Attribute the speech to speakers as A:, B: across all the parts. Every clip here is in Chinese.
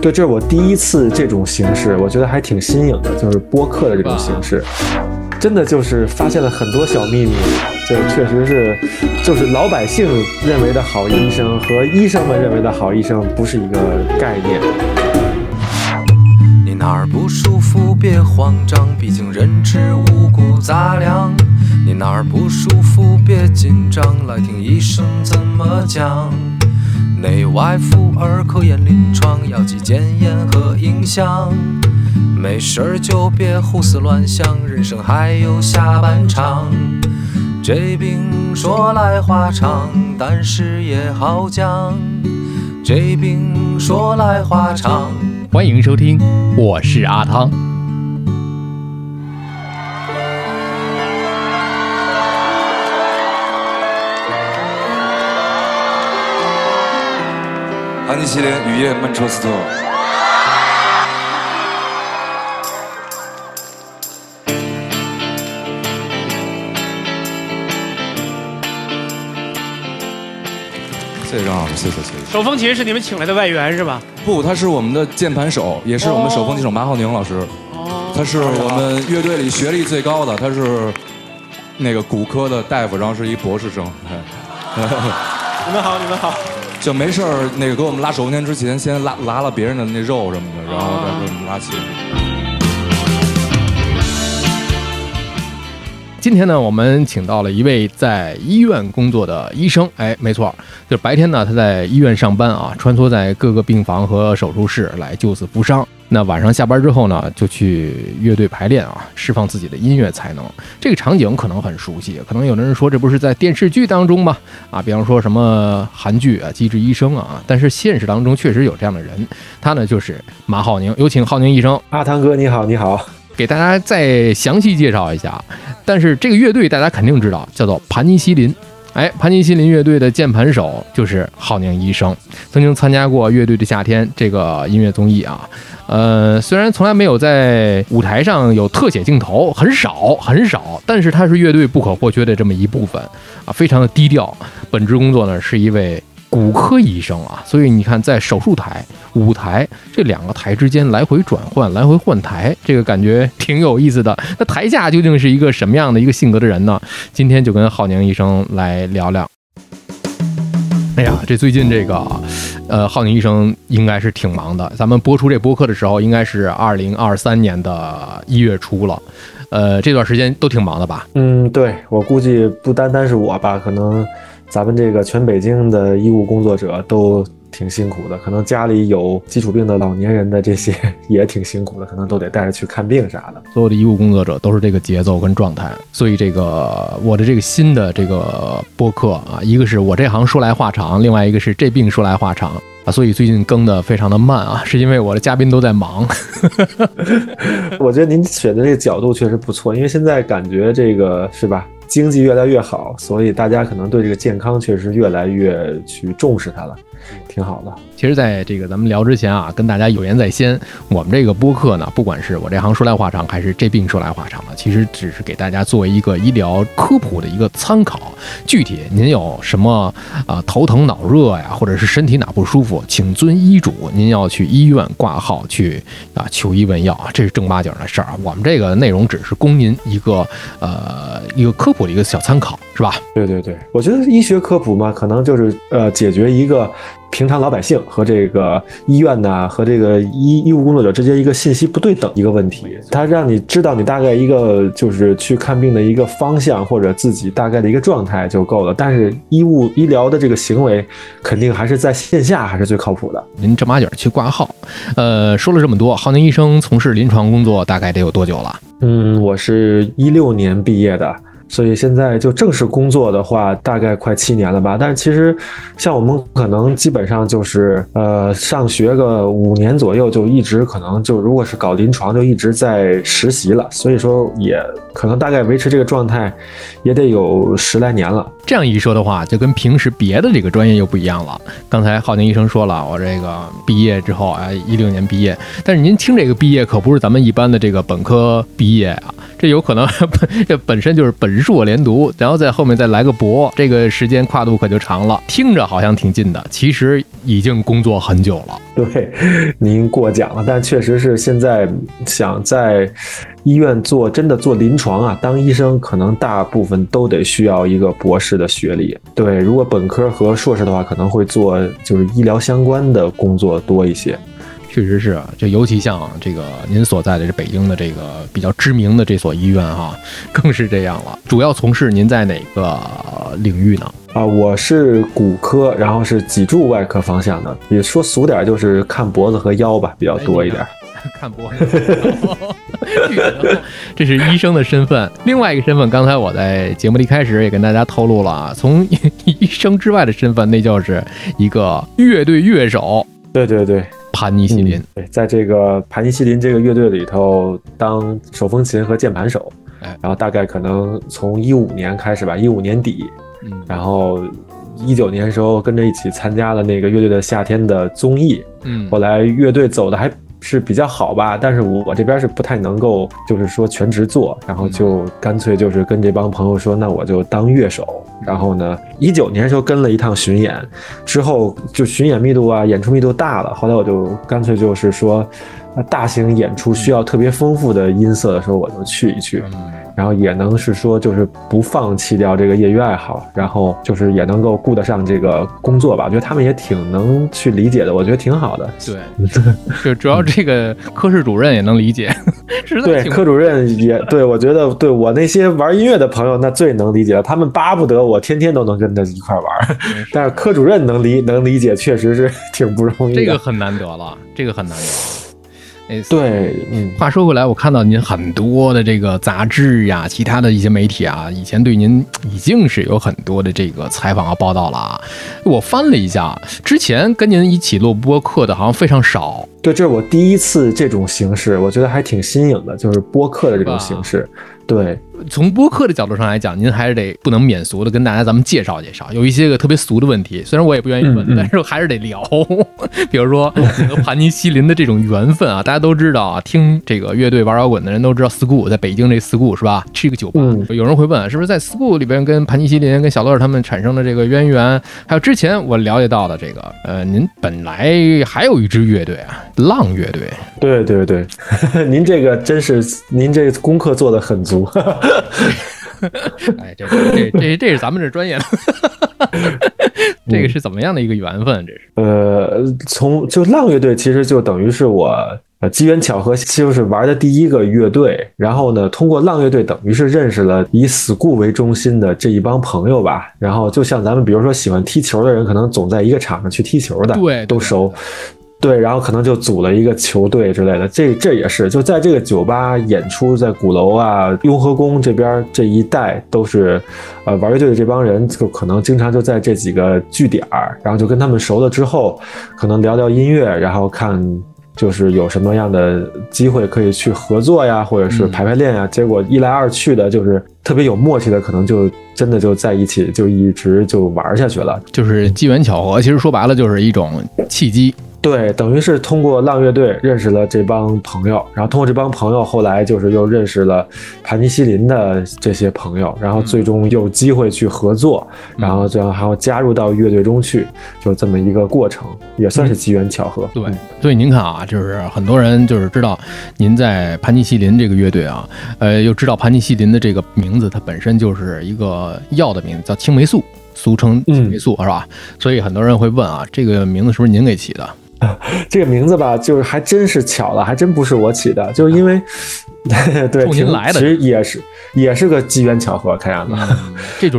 A: 对，这是我第一次这种形式，我觉得还挺新颖的，就是播客的这种形式，真的就是发现了很多小秘密，就确实是，就是老百姓认为的好医生和医生们认为的好医生不是一个概念。
B: 你哪儿不舒服别慌张，毕竟人吃五谷杂粮。你哪儿不舒服别紧张，来听医生怎么讲。内外妇儿科研临床，药剂检验和影像。没事儿就别胡思乱想，人生还有下半场。这病说来话长，但是也好讲。这病说来话长。
C: 欢迎收听，我是阿汤。
D: 安吉西林雨夜曼彻斯特。谢谢张老师，谢谢谢谢。
E: 手风琴是你们请来的外援是吧？
D: 不，他是我们的键盘手，也是我们手风琴手马浩宁老师。
E: 哦，
D: 他是我们乐队里学历最高的，他是那个骨科的大夫，然后是一博士生。
E: 你们好，你们好。
D: 就没事儿，那个给我们拉手风琴之前，先拉拉了别人的那肉什么的，然后再给我们拉琴。
C: 今天呢，我们请到了一位在医院工作的医生。哎，没错，就是白天呢他在医院上班啊，穿梭在各个病房和手术室来救死扶伤。那晚上下班之后呢，就去乐队排练啊，释放自己的音乐才能。这个场景可能很熟悉，可能有的人说这不是在电视剧当中吗？啊，比方说什么韩剧啊，《机智医生》啊。但是现实当中确实有这样的人，他呢就是马浩宁。有请浩宁医生。
A: 阿汤哥，你好，你好。
C: 给大家再详细介绍一下，但是这个乐队大家肯定知道，叫做盘尼西林。哎，盘尼西林乐队的键盘手就是浩宁医生，曾经参加过《乐队的夏天》这个音乐综艺啊。呃，虽然从来没有在舞台上有特写镜头，很少很少，但是他是乐队不可或缺的这么一部分啊，非常的低调。本职工作呢是一位。骨科医生啊，所以你看，在手术台、舞台这两个台之间来回转换、来回换台，这个感觉挺有意思的。那台下究竟是一个什么样的一个性格的人呢？今天就跟浩宁医生来聊聊。哎呀，这最近这个，呃，浩宁医生应该是挺忙的。咱们播出这播客的时候，应该是二零二三年的一月初了。呃，这段时间都挺忙的吧？
A: 嗯，对我估计不单单是我吧，可能。咱们这个全北京的医务工作者都挺辛苦的，可能家里有基础病的老年人的这些 也挺辛苦的，可能都得带着去看病啥的。
C: 所有的医务工作者都是这个节奏跟状态，所以这个我的这个新的这个播客啊，一个是我这行说来话长，另外一个是这病说来话长啊，所以最近更的非常的慢啊，是因为我的嘉宾都在忙。
A: 我觉得您选的这个角度确实不错，因为现在感觉这个是吧？经济越来越好，所以大家可能对这个健康确实越来越去重视它了，挺好的。
C: 其实，在这个咱们聊之前啊，跟大家有言在先，我们这个播客呢，不管是我这行说来话长，还是这病说来话长的，其实只是给大家作为一个医疗科普的一个参考。具体您有什么啊头疼脑热呀，或者是身体哪不舒服，请遵医嘱，您要去医院挂号去啊求医问药啊，这是正八经的事儿啊。我们这个内容只是供您一个呃一个科普的一个小参考，是吧？
A: 对对对，我觉得医学科普嘛，可能就是呃解决一个。平常老百姓和这个医院呐，和这个医医务工作者之间一个信息不对等一个问题，他让你知道你大概一个就是去看病的一个方向或者自己大概的一个状态就够了。但是医务医疗的这个行为，肯定还是在线下还是最靠谱的。
C: 您正八经去挂号，呃，说了这么多，浩宁医生从事临床工作大概得有多久了？
A: 嗯，我是一六年毕业的。所以现在就正式工作的话，大概快七年了吧。但是其实，像我们可能基本上就是呃上学个五年左右，就一直可能就如果是搞临床，就一直在实习了。所以说也可能大概维持这个状态，也得有十来年了。
C: 这样一说的话，就跟平时别的这个专业又不一样了。刚才浩宁医生说了，我这个毕业之后啊，一六年毕业，但是您听这个毕业可不是咱们一般的这个本科毕业啊。这有可能 这本身就是本硕连读，然后在后面再来个博，这个时间跨度可就长了。听着好像挺近的，其实已经工作很久了。
A: 对，您过奖了，但确实是现在想在医院做真的做临床啊，当医生可能大部分都得需要一个博士的学历。对，如果本科和硕士的话，可能会做就是医疗相关的工作多一些。
C: 确实是，就尤其像这个您所在的这北京的这个比较知名的这所医院哈，更是这样了。主要从事您在哪个领域呢？
A: 啊，我是骨科，然后是脊柱外科方向的，也说俗点就是看脖子和腰吧，比较多一点。
C: 看脖子，这是医生的身份。另外一个身份，刚才我在节目的一开始也跟大家透露了啊，从医生之外的身份，那就是一个乐队乐手。
A: 对对对。
C: 盘尼西林，
A: 对，在这个盘尼西林这个乐队里头当手风琴和键盘手，
C: 哎，
A: 然后大概可能从一五年开始吧，一五年底，
C: 嗯，
A: 然后一九年时候跟着一起参加了那个乐队的夏天的综艺，
C: 嗯，
A: 后来乐队走的还是比较好吧，但是我这边是不太能够，就是说全职做，然后就干脆就是跟这帮朋友说，那我就当乐手。然后呢，一九年时候跟了一趟巡演，之后就巡演密度啊，演出密度大了。后来我就干脆就是说，大型演出需要特别丰富的音色的时候，我就去一去。然后也能是说，就是不放弃掉这个业余爱好，然后就是也能够顾得上这个工作吧。我觉得他们也挺能去理解的，我觉得挺好的。
C: 对，就主要这个科室主任也能理解，
A: 对，科主任也对我觉得，对我那些玩音乐的朋友，那最能理解了。他们巴不得我天天都能跟他一块玩，但是科主任能理能理解，确实是 挺不容易。
C: 这个很难得了，这个很难得。
A: 对，嗯，
C: 话说回来，我看到您很多的这个杂志呀，其他的一些媒体啊，以前对您已经是有很多的这个采访和报道了啊。我翻了一下，之前跟您一起录播客的好像非常少。
A: 对，这是我第一次这种形式，我觉得还挺新颖的，就是播客的这种形式。对。
C: 从播客的角度上来讲，您还是得不能免俗的跟大家咱们介绍介绍，有一些个特别俗的问题，虽然我也不愿意问，但是还是得聊。比如说和盘尼西林的这种缘分啊，大家都知道啊，听这个乐队玩摇滚的人都知道，school 在北京这 school 是吧？是一个酒吧。有人会问，是不是在 school 里边跟盘尼西林、跟小乐他们产生的这个渊源？还有之前我了解到的这个，呃，您本来还有一支乐队啊，浪乐队。
A: 对对对，您这个真是您这功课做的很足。
C: 哎，这这这这是咱们这专业的，这个是怎么样的一个缘分？这是
A: 呃，从就浪乐队其实就等于是我呃机缘巧合，就是玩的第一个乐队。然后呢，通过浪乐队，等于是认识了以 school 为中心的这一帮朋友吧。然后就像咱们比如说喜欢踢球的人，可能总在一个场上去踢球的，
C: 对，
A: 都熟。对，然后可能就组了一个球队之类的，这这也是就在这个酒吧演出，在鼓楼啊、雍和宫这边这一带都是，呃，玩乐队的这帮人就可能经常就在这几个据点儿，然后就跟他们熟了之后，可能聊聊音乐，然后看就是有什么样的机会可以去合作呀，或者是排排练呀。结果一来二去的，就是特别有默契的，可能就真的就在一起，就一直就玩下去了。
C: 就是机缘巧合，其实说白了就是一种契机。
A: 对，等于是通过浪乐队认识了这帮朋友，然后通过这帮朋友，后来就是又认识了盘尼西林的这些朋友，然后最终有机会去合作，然后最后还要加入到乐队中去，就这么一个过程，也算是机缘巧合。
C: 对，所以您看啊，就是很多人就是知道您在盘尼西林这个乐队啊，呃，又知道盘尼西林的这个名字，它本身就是一个药的名字，叫青霉素，俗称青霉素，是吧？所以很多人会问啊，这个名字是不是您给起的？
A: 这个名字吧，就是还真是巧了，还真不是我起的，就是因为，对，
C: 您来的，
A: 其实也是也是个机缘巧合，看样子，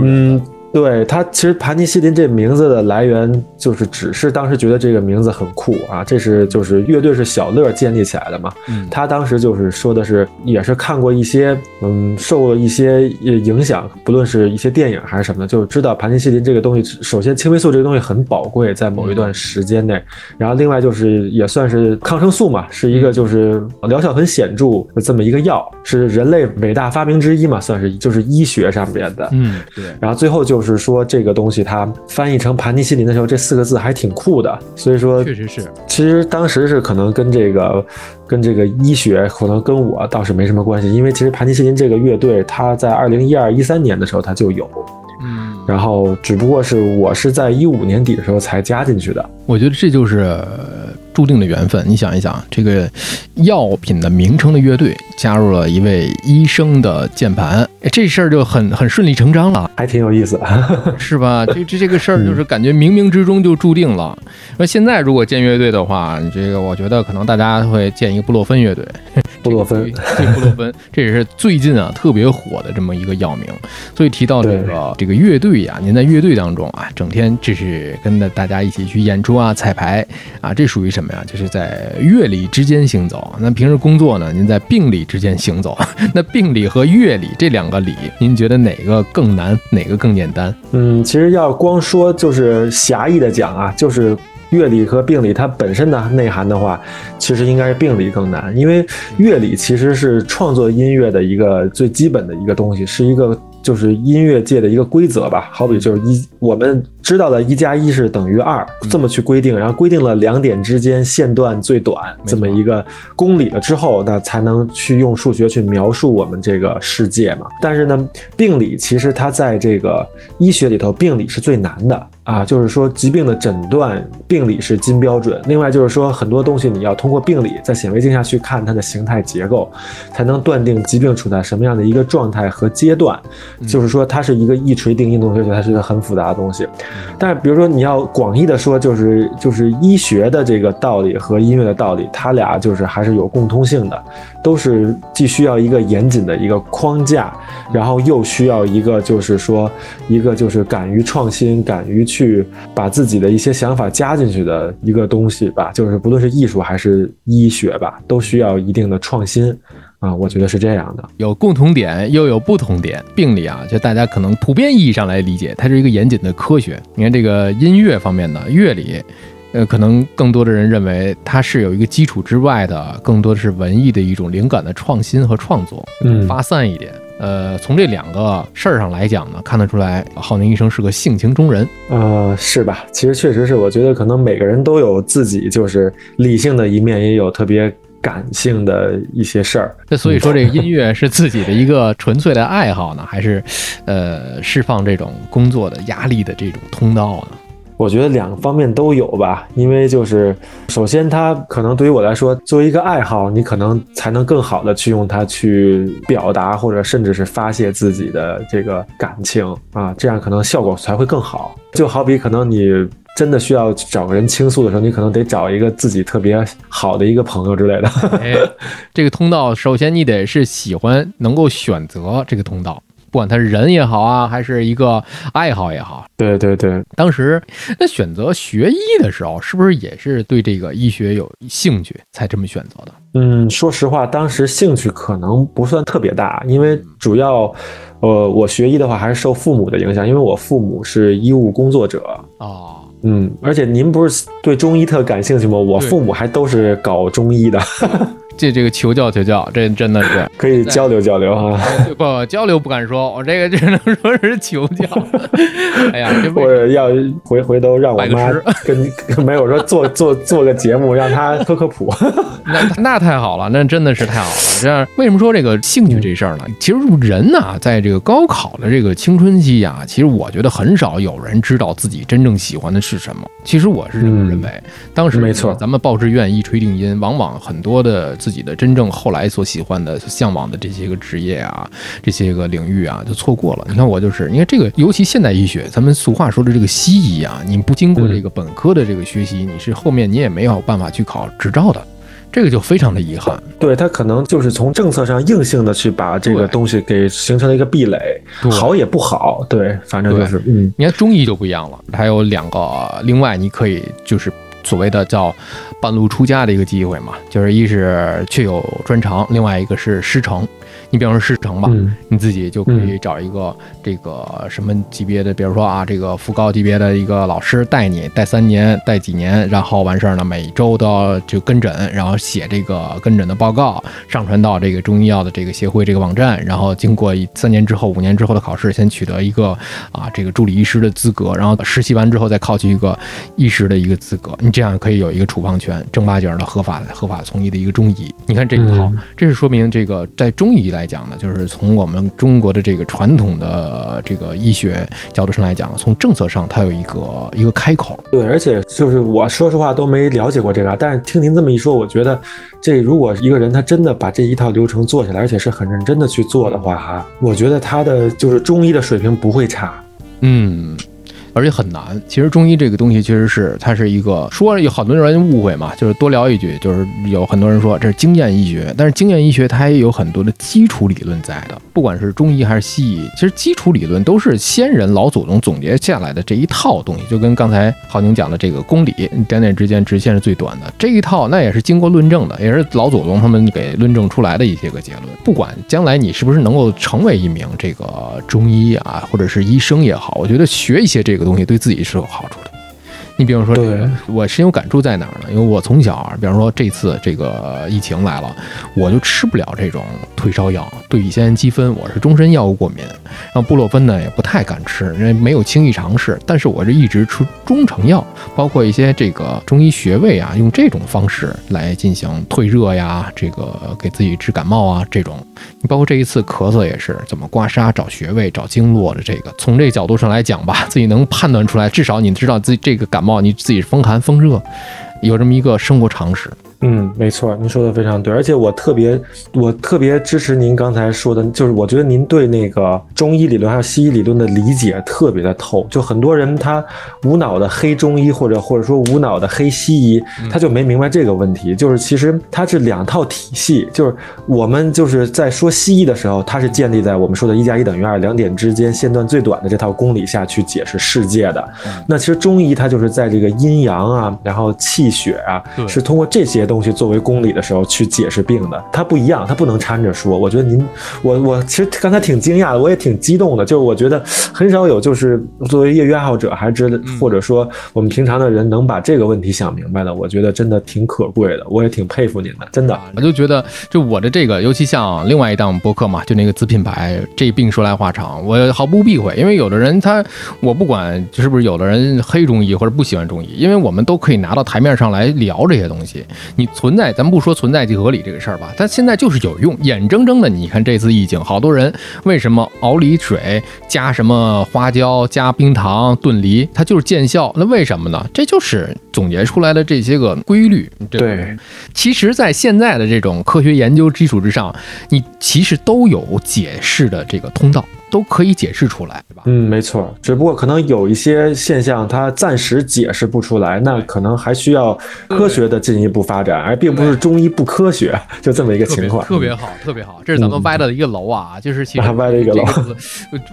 A: 嗯。对他，其实盘尼西林这名字的来源就是只是当时觉得这个名字很酷啊，这是就是乐队是小乐建立起来的嘛。他当时就是说的是，也是看过一些，嗯，受了一些影响，不论是一些电影还是什么的，就知道盘尼西林这个东西，首先青霉素这个东西很宝贵，在某一段时间内，然后另外就是也算是抗生素嘛，是一个就是疗效很显著的这么一个药，是人类伟大发明之一嘛，算是就是医学上边的。
C: 嗯，对。
A: 然后最后就。就是说这个东西它翻译成盘尼西林的时候，这四个字还挺酷的。所以说，
C: 确实是。
A: 其实当时是可能跟这个跟这个医学可能跟我倒是没什么关系，因为其实盘尼西林这个乐队它在二零一二一三年的时候它就有。
C: 嗯，
A: 然后只不过是我是在一五年底的时候才加进去的。
C: 我觉得这就是注定的缘分。你想一想，这个药品的名称的乐队加入了一位医生的键盘，这事儿就很很顺理成章了，
A: 还挺有意思，
C: 是吧？这这这个事儿就是感觉冥冥之中就注定了。那现在如果建乐队的话，这个我觉得可能大家会建一个布洛芬乐队。
A: 布洛芬，
C: 对布洛芬，这也是最近啊特别火的这么一个药名。所以提到这个这个乐队呀，您在乐队当中啊，整天这是跟着大家一起去演出啊、彩排啊，这属于什么呀？就是在乐理之间行走。那平时工作呢，您在病理之间行走。那病理和乐理这两个理，您觉得哪个更难，哪个更简单？
A: 嗯，其实要光说就是狭义的讲啊，就是。乐理和病理它本身的内涵的话，其实应该是病理更难，因为乐理其实是创作音乐的一个最基本的一个东西，是一个。就是音乐界的一个规则吧，好比就是一我们知道的一加一是等于二，这么去规定，然后规定了两点之间线段最短这么一个公理了之后，那才能去用数学去描述我们这个世界嘛。但是呢，病理其实它在这个医学里头，病理是最难的啊，就是说疾病的诊断，病理是金标准。另外就是说很多东西你要通过病理在显微镜下去看它的形态结构，才能断定疾病处在什么样的一个状态和阶段。就是说，它是一个一锤定音的东西，它是一个很复杂的东西。但是，比如说你要广义的说，就是就是医学的这个道理和音乐的道理，它俩就是还是有共通性的，都是既需要一个严谨的一个框架，然后又需要一个就是说一个就是敢于创新、敢于去把自己的一些想法加进去的一个东西吧。就是不论是艺术还是医学吧，都需要一定的创新。啊，我觉得是这样的，
C: 有共同点又有不同点。病理啊，就大家可能普遍意义上来理解，它是一个严谨的科学。你看这个音乐方面的乐理，呃，可能更多的人认为它是有一个基础之外的，更多的是文艺的一种灵感的创新和创作，
A: 嗯，
C: 发散一点。呃，从这两个事儿上来讲呢，看得出来浩宁医生是个性情中人。
A: 呃，是吧？其实确实是，我觉得可能每个人都有自己就是理性的一面，也有特别。感性的一些事儿，
C: 那所以说这个音乐是自己的一个纯粹的爱好呢，还是呃释放这种工作的压力的这种通道呢？
A: 我觉得两个方面都有吧，因为就是首先它可能对于我来说，作为一个爱好，你可能才能更好的去用它去表达，或者甚至是发泄自己的这个感情啊，这样可能效果才会更好。就好比可能你。真的需要找个人倾诉的时候，你可能得找一个自己特别好的一个朋友之类的。
C: 哎，这个通道，首先你得是喜欢，能够选择这个通道，不管他是人也好啊，还是一个爱好也好。
A: 对对对，
C: 当时那选择学医的时候，是不是也是对这个医学有兴趣才这么选择的？
A: 嗯，说实话，当时兴趣可能不算特别大，因为主要，呃，我学医的话还是受父母的影响，因为我父母是医务工作者
C: 啊。
A: 嗯，而且您不是对中医特感兴趣吗？我父母还都是搞中医的。
C: 这这个求教求教，这真的是
A: 可以交流交流哈。
C: 不交流不敢说，我这个只能说是求教。哎呀，
A: 我要回回头让我妈跟没有说做做做个节目，让她科科普。
C: 那那太好了，那真的是太好了。这样为什么说这个兴趣这事儿呢？其实人呐，在这个高考的这个青春期啊，其实我觉得很少有人知道自己真正喜欢的是什么。其实我是这么认为，当时
A: 没错，
C: 咱们报志愿一锤定音，往往很多的自自己的真正后来所喜欢的、向往的这些个职业啊，这些个领域啊，就错过了。你看我就是，你看这个，尤其现代医学，咱们俗话说的这个西医啊，你不经过这个本科的这个学习，你是后面你也没有办法去考执照的，这个就非常的遗憾。
A: 对他可能就是从政策上硬性的去把这个东西给形成了一个壁垒，好也不好。对，反正就是，嗯，
C: 你看中医就不一样了，还有两个，另外你可以就是。所谓的叫半路出家的一个机会嘛，就是一是确有专长，另外一个是师承。你比方说师承吧，
A: 嗯。
C: 你自己就可以找一个这个什么级别的，比如说啊，这个副高级别的一个老师带你带三年，带几年，然后完事儿呢，每周都要就跟诊，然后写这个跟诊的报告，上传到这个中医药的这个协会这个网站，然后经过三年之后、五年之后的考试，先取得一个啊这个助理医师的资格，然后实习完之后再考取一个医师的一个资格，你这样可以有一个处方权，正八经的合法合法从医的一个中医。你看这一套，
A: 嗯。
C: 这是说明这个在中医来讲呢，就是从我们中国的这个传统的这个医学角度上来讲，从政策上它有一个一个开口。
A: 对，而且就是我说实话都没了解过这个，但是听您这么一说，我觉得这如果一个人他真的把这一套流程做下来，而且是很认真的去做的话，哈，我觉得他的就是中医的水平不会差。
C: 嗯。而且很难。其实中医这个东西，其实是它是一个说有很多人误会嘛，就是多聊一句，就是有很多人说这是经验医学，但是经验医学它也有很多的基础理论在的，不管是中医还是西医，其实基础理论都是先人老祖宗总结下来的这一套东西，就跟刚才浩宁讲的这个公理点点之间直线是最短的这一套，那也是经过论证的，也是老祖宗他们给论证出来的一些个结论。不管将来你是不是能够成为一名这个中医啊，或者是医生也好，我觉得学一些这个这个东西对自己是有好处的。你比方说，这个我深有感触在哪儿呢？因为我从小啊，比方说这次这个疫情来了，我就吃不了这种退烧药，对乙酰氨基酚我是终身药物过敏，然后布洛芬呢也不太敢吃，因为没有轻易尝试。但是我是一直吃中成药，包括一些这个中医穴位啊，用这种方式来进行退热呀，这个给自己治感冒啊这种。你包括这一次咳嗽也是怎么刮痧、找穴位、找经络的这个，从这个角度上来讲吧，自己能判断出来，至少你知道自己这个感冒哦你自己风寒风热，有这么一个生活常识。
A: 嗯，没错，您说的非常对，而且我特别，我特别支持您刚才说的，就是我觉得您对那个中医理论还有西医理论的理解特别的透。就很多人他无脑的黑中医，或者或者说无脑的黑西医，他就没明白这个问题，就是其实它是两套体系，就是我们就是在说西医的时候，它是建立在我们说的一加一等于二两点之间线段最短的这套公理下去解释世界的。那其实中医它就是在这个阴阳啊，然后气血啊，是通过这些东西作为公理的时候去解释病的，它不一样，它不能掺着说。我觉得您，我我其实刚才挺惊讶的，我也挺激动的，就是我觉得很少有就是作为业余爱好者，还是或者说我们平常的人能把这个问题想明白的，我觉得真的挺可贵的，我也挺佩服您的，真的。
C: 我就觉得，就我的这个，尤其像另外一档播客嘛，就那个子品牌，这病说来话长，我毫不避讳，因为有的人他，我不管是不是有的人黑中医或者不喜欢中医，因为我们都可以拿到台面上来聊这些东西。你存在，咱不说存在即合理这个事儿吧，但现在就是有用，眼睁睁的，你看这次疫情，好多人为什么熬梨水加什么花椒加冰糖炖梨，它就是见效，那为什么呢？这就是总结出来的这些个规律。这个
A: 对，
C: 其实，在现在的这种科学研究基础之上，你其实都有解释的这个通道，都可以解释出来，对吧？
A: 嗯，没错，只不过可能有一些现象它暂时解释不出来，那可能还需要科学的进一步发展，而并不是中医不科学，就这么一个情况。
C: 特别好，特别好，这是咱们歪的一个楼啊，就是其实
A: 啊 歪的一个楼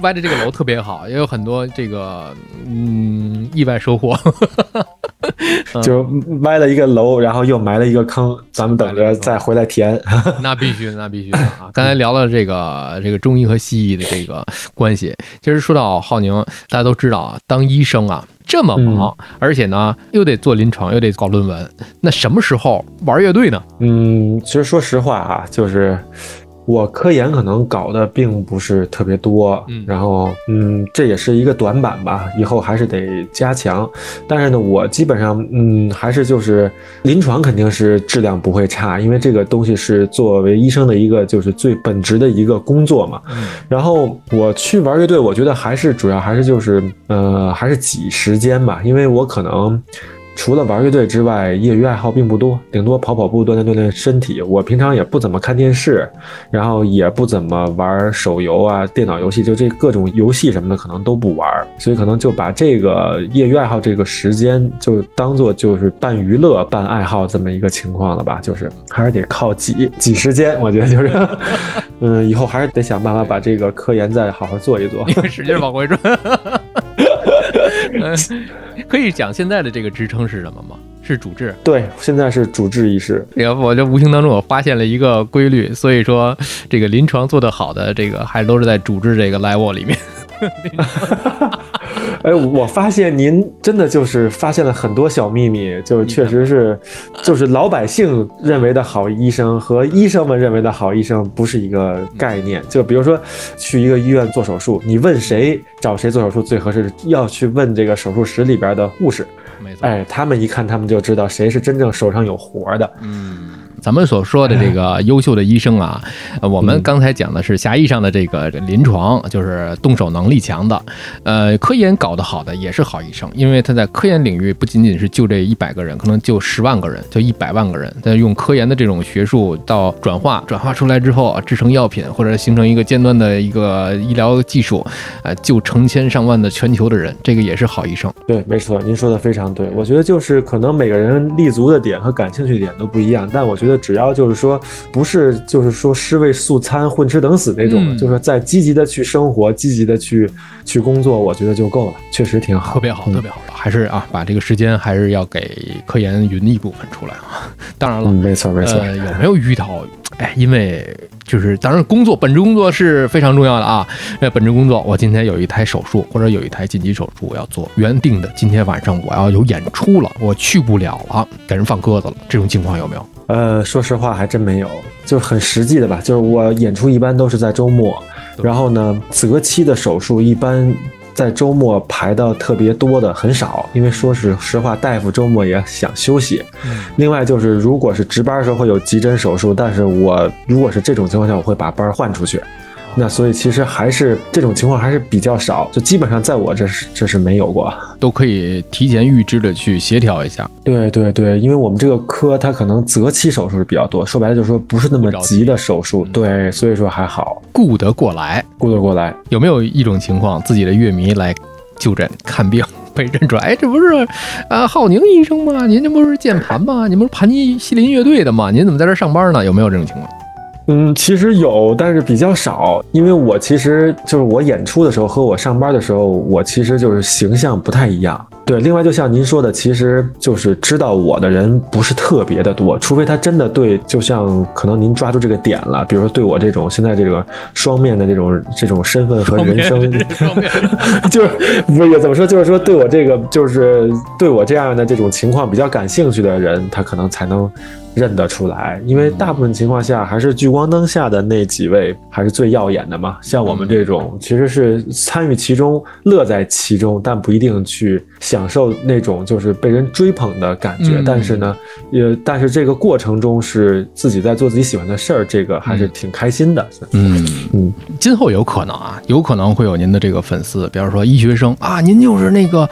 C: 歪的这个楼特别好，也有很多这个嗯意外收获。
A: 就歪了一个楼，然后又埋了一个坑，咱们等着再回来填。
C: 那必须的，那必须的啊！刚才聊了这个这个中医和西医的这个关系，其实说到浩宁，大家都知道啊，当医生啊这么忙，而且呢又得做临床，又得搞论文，那什么时候玩乐队呢？
A: 嗯，其实说实话啊，就是我科研可能搞的并不是特别多，
C: 嗯
A: 然后嗯，这也是一个短板吧，以后还是得加强。但是呢，我基本上嗯，还是就是临床肯定是质量不会差，因为这个东西是作为医生的一个就是最本职的一个工作嘛。然后我去玩乐队，我觉得还是主要还是就是呃还是挤时间吧，因为我可能。除了玩乐队之外，业余爱好并不多，顶多跑跑步、锻炼锻炼身体。我平常也不怎么看电视，然后也不怎么玩手游啊、电脑游戏，就这各种游戏什么的可能都不玩，所以可能就把这个业余爱好这个时间就当做就是半娱乐半爱好这么一个情况了吧，就是还是得靠挤挤时间，我觉得就是，嗯，以后还是得想办法把这个科研再好好做一做。
C: 你 使劲往回转。嗯 可以讲现在的这个职称是什么吗？是主治。
A: 对，现在是主治医师。
C: 然后我这无形当中我发现了一个规律，所以说这个临床做得好的这个还都是在主治这个 level 里面。
A: 哎，我发现您真的就是发现了很多小秘密，就是确实是，就是老百姓认为的好医生和医生们认为的好医生不是一个概念。就比如说去一个医院做手术，你问谁找谁做手术最合适，要去问这个手术室里边的护士。
C: 没错，
A: 哎，他们一看，他们就知道谁是真正手上有活的。
C: 嗯。咱们所说的这个 优秀的医生啊，我们刚才讲的是狭义上的这个临床，就是动手能力强的。呃，科研搞得好的也是好医生，因为他在科研领域不仅仅是就这一百个人，可能就十万个人，就一百万个人，但用科研的这种学术到转化，转化出来之后制成药品，或者形成一个尖端的一个医疗技术，呃，救成千上万的全球的人，这个也是好医生。
A: 对，没错，您说的非常对。我觉得就是可能每个人立足的点和感兴趣点都不一样，但我觉得。只要就是说，不是就是说尸位素餐、混吃等死那种，就是在积极的去生活、积极的去去工作，我觉得就够了，确实挺好，
C: 特别好，特别好。还是啊，把这个时间还是要给科研匀一部分出来啊。当然了，
A: 没错没错。
C: 有没有遇到？哎，因为就是当然工作本职工作是非常重要的啊。那本职工作，我今天有一台手术或者有一台紧急手术我要做，原定的今天晚上我要有演出了，我去不了了，给人放鸽子了，这种情况有没有？
A: 呃，说实话还真没有，就是很实际的吧。就是我演出一般都是在周末，然后呢，择期的手术一般在周末排到特别多的很少，因为说是实话，大夫周末也想休息。另外就是，如果是值班时候会有急诊手术，但是我如果是这种情况下，我会把班换出去。那所以其实还是这种情况还是比较少，就基本上在我这是这是没有过，
C: 都可以提前预知的去协调一下。
A: 对对对，因为我们这个科它可能择期手术是比较多，说白了就是说不是那么急的手术，对，所以说还好
C: 顾得过来，
A: 顾得过来。
C: 有没有一种情况，自己的乐迷来就诊看病被认出来，哎，这不是啊浩宁医生吗？您这不是键盘吗？你不是盘尼西林乐队的吗？您怎么在这上班呢？有没有这种情况？
A: 嗯，其实有，但是比较少，因为我其实就是我演出的时候和我上班的时候，我其实就是形象不太一样。对，另外就像您说的，其实就是知道我的人不是特别的多，除非他真的对，就像可能您抓住这个点了，比如说对我这种现在这个双面的这种这种身份和人生，就是不是怎么说，就是说对我这个就是对我这样的这种情况比较感兴趣的人，他可能才能。认得出来，因为大部分情况下还是聚光灯下的那几位还是最耀眼的嘛。像我们这种其实是参与其中、乐在其中，但不一定去享受那种就是被人追捧的感觉。但是呢，也但是这个过程中是自己在做自己喜欢的事儿，这个还是挺开心的。
C: 嗯嗯，今后有可能啊，有可能会有您的这个粉丝，比方说医学生啊，您就是那个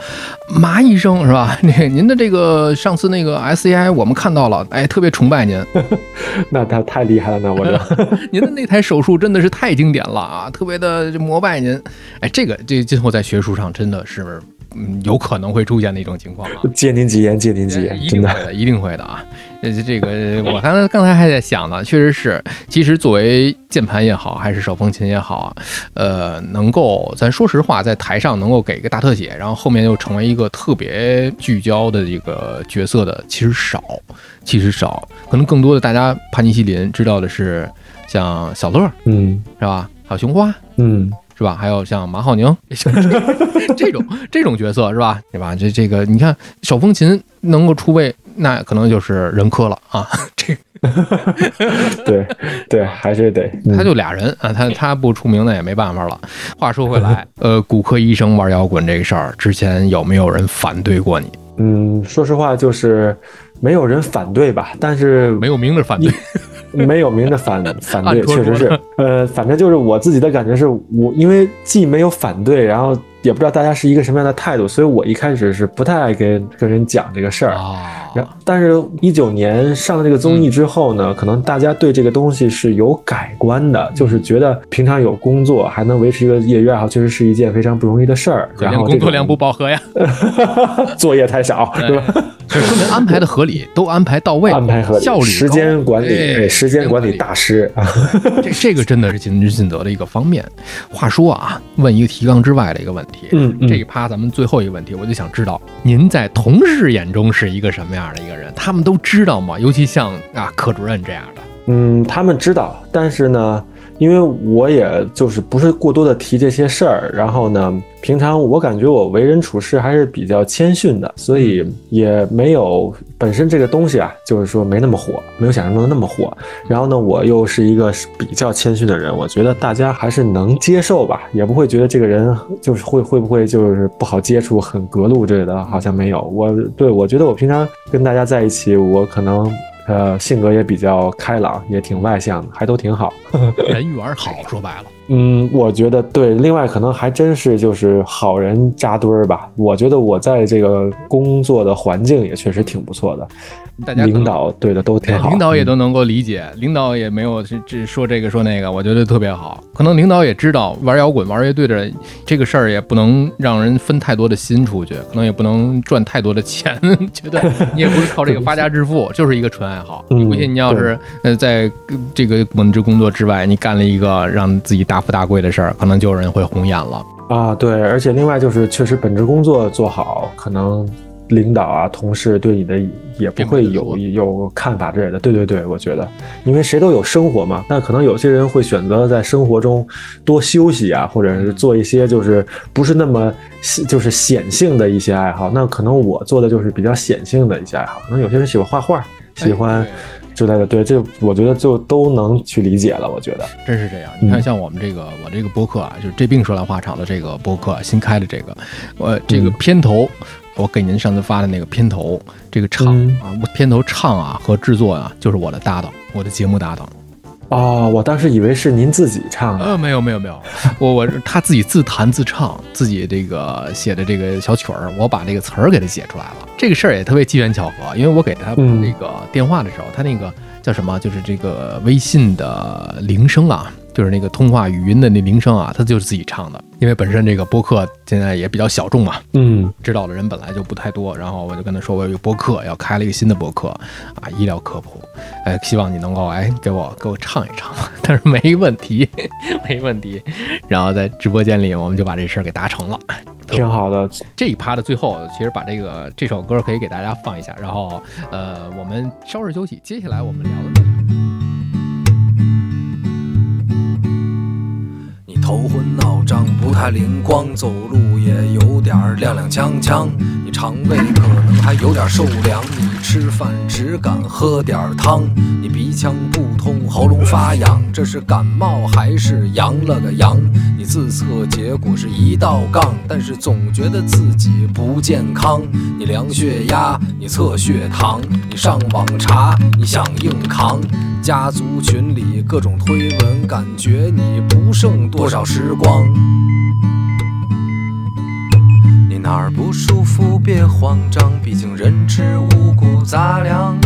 C: 麻医生是吧？那您的这个上次那个 SCI 我们看到了，哎，特别。崇拜您，
A: 那他太厉害了，那我这
C: 您的那台手术真的是太经典了啊，特别的膜拜您。哎，这个这今后在学术上真的是嗯有可能会出现的一种情况啊。
A: 借您吉言，借您吉言，
C: 一定会的，一定会的啊。呃，这个我刚才刚才还在想呢，确实是，其实作为键盘也好，还是手风琴也好啊，呃，能够咱说实话，在台上能够给一个大特写，然后后面又成为一个特别聚焦的一个角色的，其实少，其实少，可能更多的大家盘尼西林知道的是像小乐，
A: 嗯，
C: 是吧？还有熊花，
A: 嗯。
C: 是吧？还有像马浩宁 这种这种角色是吧？对吧？这这个你看手风琴能够出位，那可能就是人科了啊。这
A: 对对，还是得
C: 他就俩人啊，他他不出名那也没办法了。话说回来，呃，骨科医生玩摇滚这个事儿，之前有没有人反对过你？
A: 嗯，说实话就是没有人反对吧，但是
C: 没有明着反对。
A: 没有明的反 反对，确实是，呃，反正就是我自己的感觉是，我因为既没有反对，然后也不知道大家是一个什么样的态度，所以我一开始是不太爱跟跟人讲这个事儿。然后，但是一九年上了这个综艺之后呢，可能大家对这个东西是有改观的，就是觉得平常有工作还能维持一个业余爱好，确实是一件非常不容易的事儿。然后
C: 工作量不饱和呀，
A: 作业太少，对吧？
C: 就说明安排的合理，都安排到位，
A: 安排合理，
C: 效率
A: 时间管理，时间管理大师啊。
C: 这这个真的是尽职尽责的一个方面。话说啊，问一个提纲之外的一个问题，
A: 嗯嗯
C: 这一趴咱们最后一个问题，我就想知道您在同事眼中是一个什么样的一个人？他们都知道吗？尤其像啊科主任这样的，
A: 嗯，他们知道，但是呢，因为我也就是不是过多的提这些事儿，然后呢，平常我感觉我为人处事还是比较谦逊的，所以也没有本身这个东西啊，就是说没那么火，没有想象中的那么火。然后呢，我又是一个比较谦逊的人，我觉得大家还是能接受吧，也不会觉得这个人就是会 会不会就是不好接触、很隔路之类的，好像没有。我对我觉得我平常跟大家在一起，我可能。呃，性格也比较开朗，也挺外向的，还都挺好。
C: 人缘好，说白了。
A: 嗯，我觉得对。另外，可能还真是就是好人扎堆儿吧。我觉得我在这个工作的环境也确实挺不错的，
C: 大家
A: 领导对的都挺好，
C: 领导也都能够理解，领导也没有这这说这个说那个，我觉得特别好。可能领导也知道玩摇滚、玩乐队的人这个事儿也不能让人分太多的心出去，可能也不能赚太多的钱，觉得你也不是靠这个发家致富，就是一个纯爱好。
A: 嗯
C: 你不信，你要是呃在这个本职工作之外，你干了一个让自己大富大贵的事儿，可能就有人会红眼了。
A: 啊，对，而且另外就是确实本职工作做好，可能领导啊、同事对你的也不会有有看法之类的。对对对，我觉得，因为谁都有生活嘛，那可能有些人会选择在生活中多休息啊，或者是做一些就是不是那么就是显性的一些爱好。那可能我做的就是比较显性的一些爱好。可能有些人喜欢画画，喜欢
C: 哎
A: 之类的。对，这我觉得就都能去理解了。我觉得，
C: 真是这样。
A: 嗯
C: 你看，像我们这个我这个播客啊，就是这病说来话长的这个播客新开的这个，我这个
A: 嗯
C: 片头，我给您上次发的那个片头，这个唱
A: 嗯
C: 啊，我片头唱啊和制作啊，就是我的搭档，我的节目搭档。
A: 哦，我当时以为是您自己唱的。
C: 呃，没有没有没有，我我他自己自弹自唱，自己这个写的这个小曲儿，我把这个词儿给他写出来了。这个事儿也特别机缘巧合，因为我给他
A: 嗯
C: 那个电话的时候，他那个叫什么，就是这个微信的铃声啊，就是那个通话语音的那铃声啊，他就是自己唱的。因为本身这个播客现在也比较小众嘛，
A: 嗯，
C: 知道的人本来就不太多，然后我就跟他说，我有一个播客要开了一个新的播客啊，医疗科普，哎，希望你能够哎给我给我唱一唱，他说没问题，没问题，然后在直播间里我们就把这事儿给达成了。
A: 挺好的。
C: 这一趴的最后，其实把这个这首歌可以给大家放一下，然后呃，我们稍事休息，接下来我们聊的
B: 头昏脑胀，不太灵光，走路也有点踉踉跄跄。你肠胃可能还有点受凉，你吃饭只敢喝点汤。你鼻腔不通，喉咙发痒，这是感冒还是阳了个阳？你自测结果是一道杠，但是总觉得自己不健康。你量血压，你测血糖，你上网查，你想硬扛。家族群里各种推文，感觉你不剩多少时光。你哪儿不舒服别慌张，毕竟人吃五谷杂粮。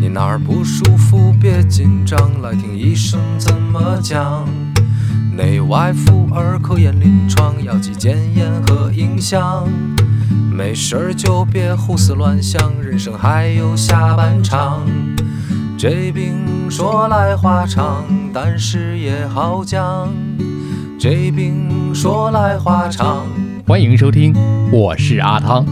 B: 你哪儿不舒服别紧张，来听医生怎么讲。内外妇儿科研临床，药剂检验和影像。没事儿就别胡思乱想，人生还有下半场。这病说来话长，但是也好讲。这病说来话长。
C: 欢迎收听，我是阿汤。